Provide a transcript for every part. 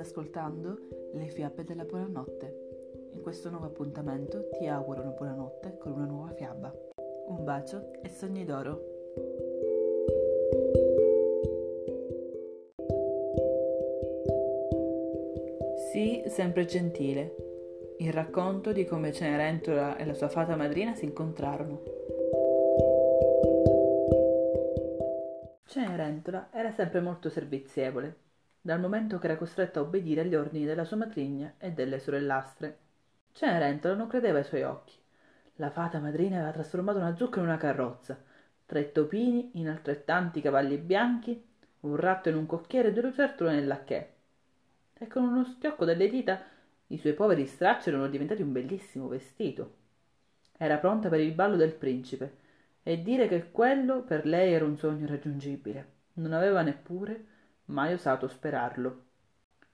ascoltando Le fiabe della buonanotte. In questo nuovo appuntamento ti auguro una buonanotte con una nuova fiaba. Un bacio e sogni d'oro. Sì, sempre gentile. Il racconto di come Cenerentola e la sua fata madrina si incontrarono. Cenerentola era sempre molto servizievole dal momento che era costretto a obbedire agli ordini della sua matrigna e delle sorellastre. Cenerentola non credeva ai suoi occhi. La fata madrina aveva trasformato una zucca in una carrozza, tre topini in altrettanti cavalli bianchi, un ratto in un cocchiere e due lucertole nel lacchè. E con uno schiocco delle dita i suoi poveri stracci erano diventati un bellissimo vestito. Era pronta per il ballo del principe, e dire che quello per lei era un sogno irraggiungibile. Non aveva neppure mai osato sperarlo.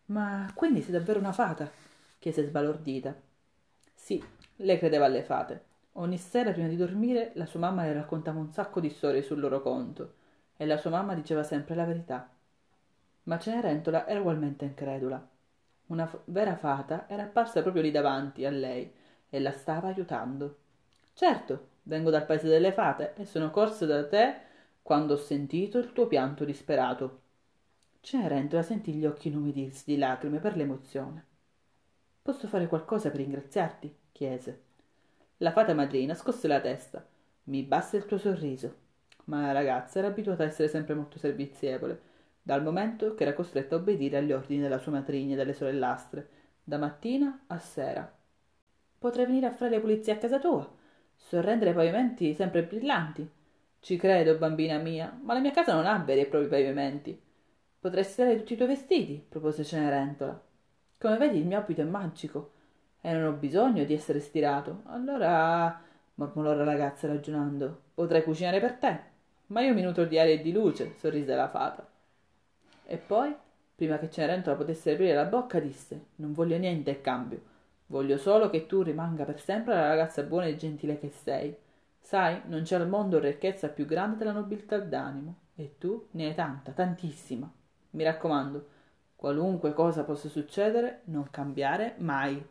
Ma quindi sei davvero una fata? chiese sbalordita. Sì, lei credeva alle fate. Ogni sera prima di dormire la sua mamma le raccontava un sacco di storie sul loro conto e la sua mamma diceva sempre la verità. Ma Cenerentola era ugualmente incredula. Una f- vera fata era apparsa proprio lì davanti a lei e la stava aiutando. Certo, vengo dal paese delle fate e sono corsa da te quando ho sentito il tuo pianto disperato. Cenerentola sentì gli occhi inumidirsi di lacrime per l'emozione. Posso fare qualcosa per ringraziarti? chiese. La fata madrina scosse la testa. Mi basta il tuo sorriso. Ma la ragazza era abituata a essere sempre molto servizievole, dal momento che era costretta a obbedire agli ordini della sua matrigna e delle sorellastre, da mattina a sera. Potrei venire a fare le pulizie a casa tua, sorrendere i pavimenti sempre brillanti. Ci credo, bambina mia, ma la mia casa non ha veri e propri pavimenti. Potresti dare tutti i tuoi vestiti, propose Cenerentola. Come vedi il mio abito è magico e non ho bisogno di essere stirato. Allora, mormorò la ragazza ragionando, potrei cucinare per te. Ma io mi nutro di aria e di luce, sorrise la fata. E poi, prima che Cenerentola potesse aprire la bocca, disse: Non voglio niente a cambio. Voglio solo che tu rimanga per sempre la ragazza buona e gentile che sei. Sai, non c'è al mondo ricchezza più grande della nobiltà d'animo, e tu ne hai tanta, tantissima. Mi raccomando, qualunque cosa possa succedere, non cambiare mai.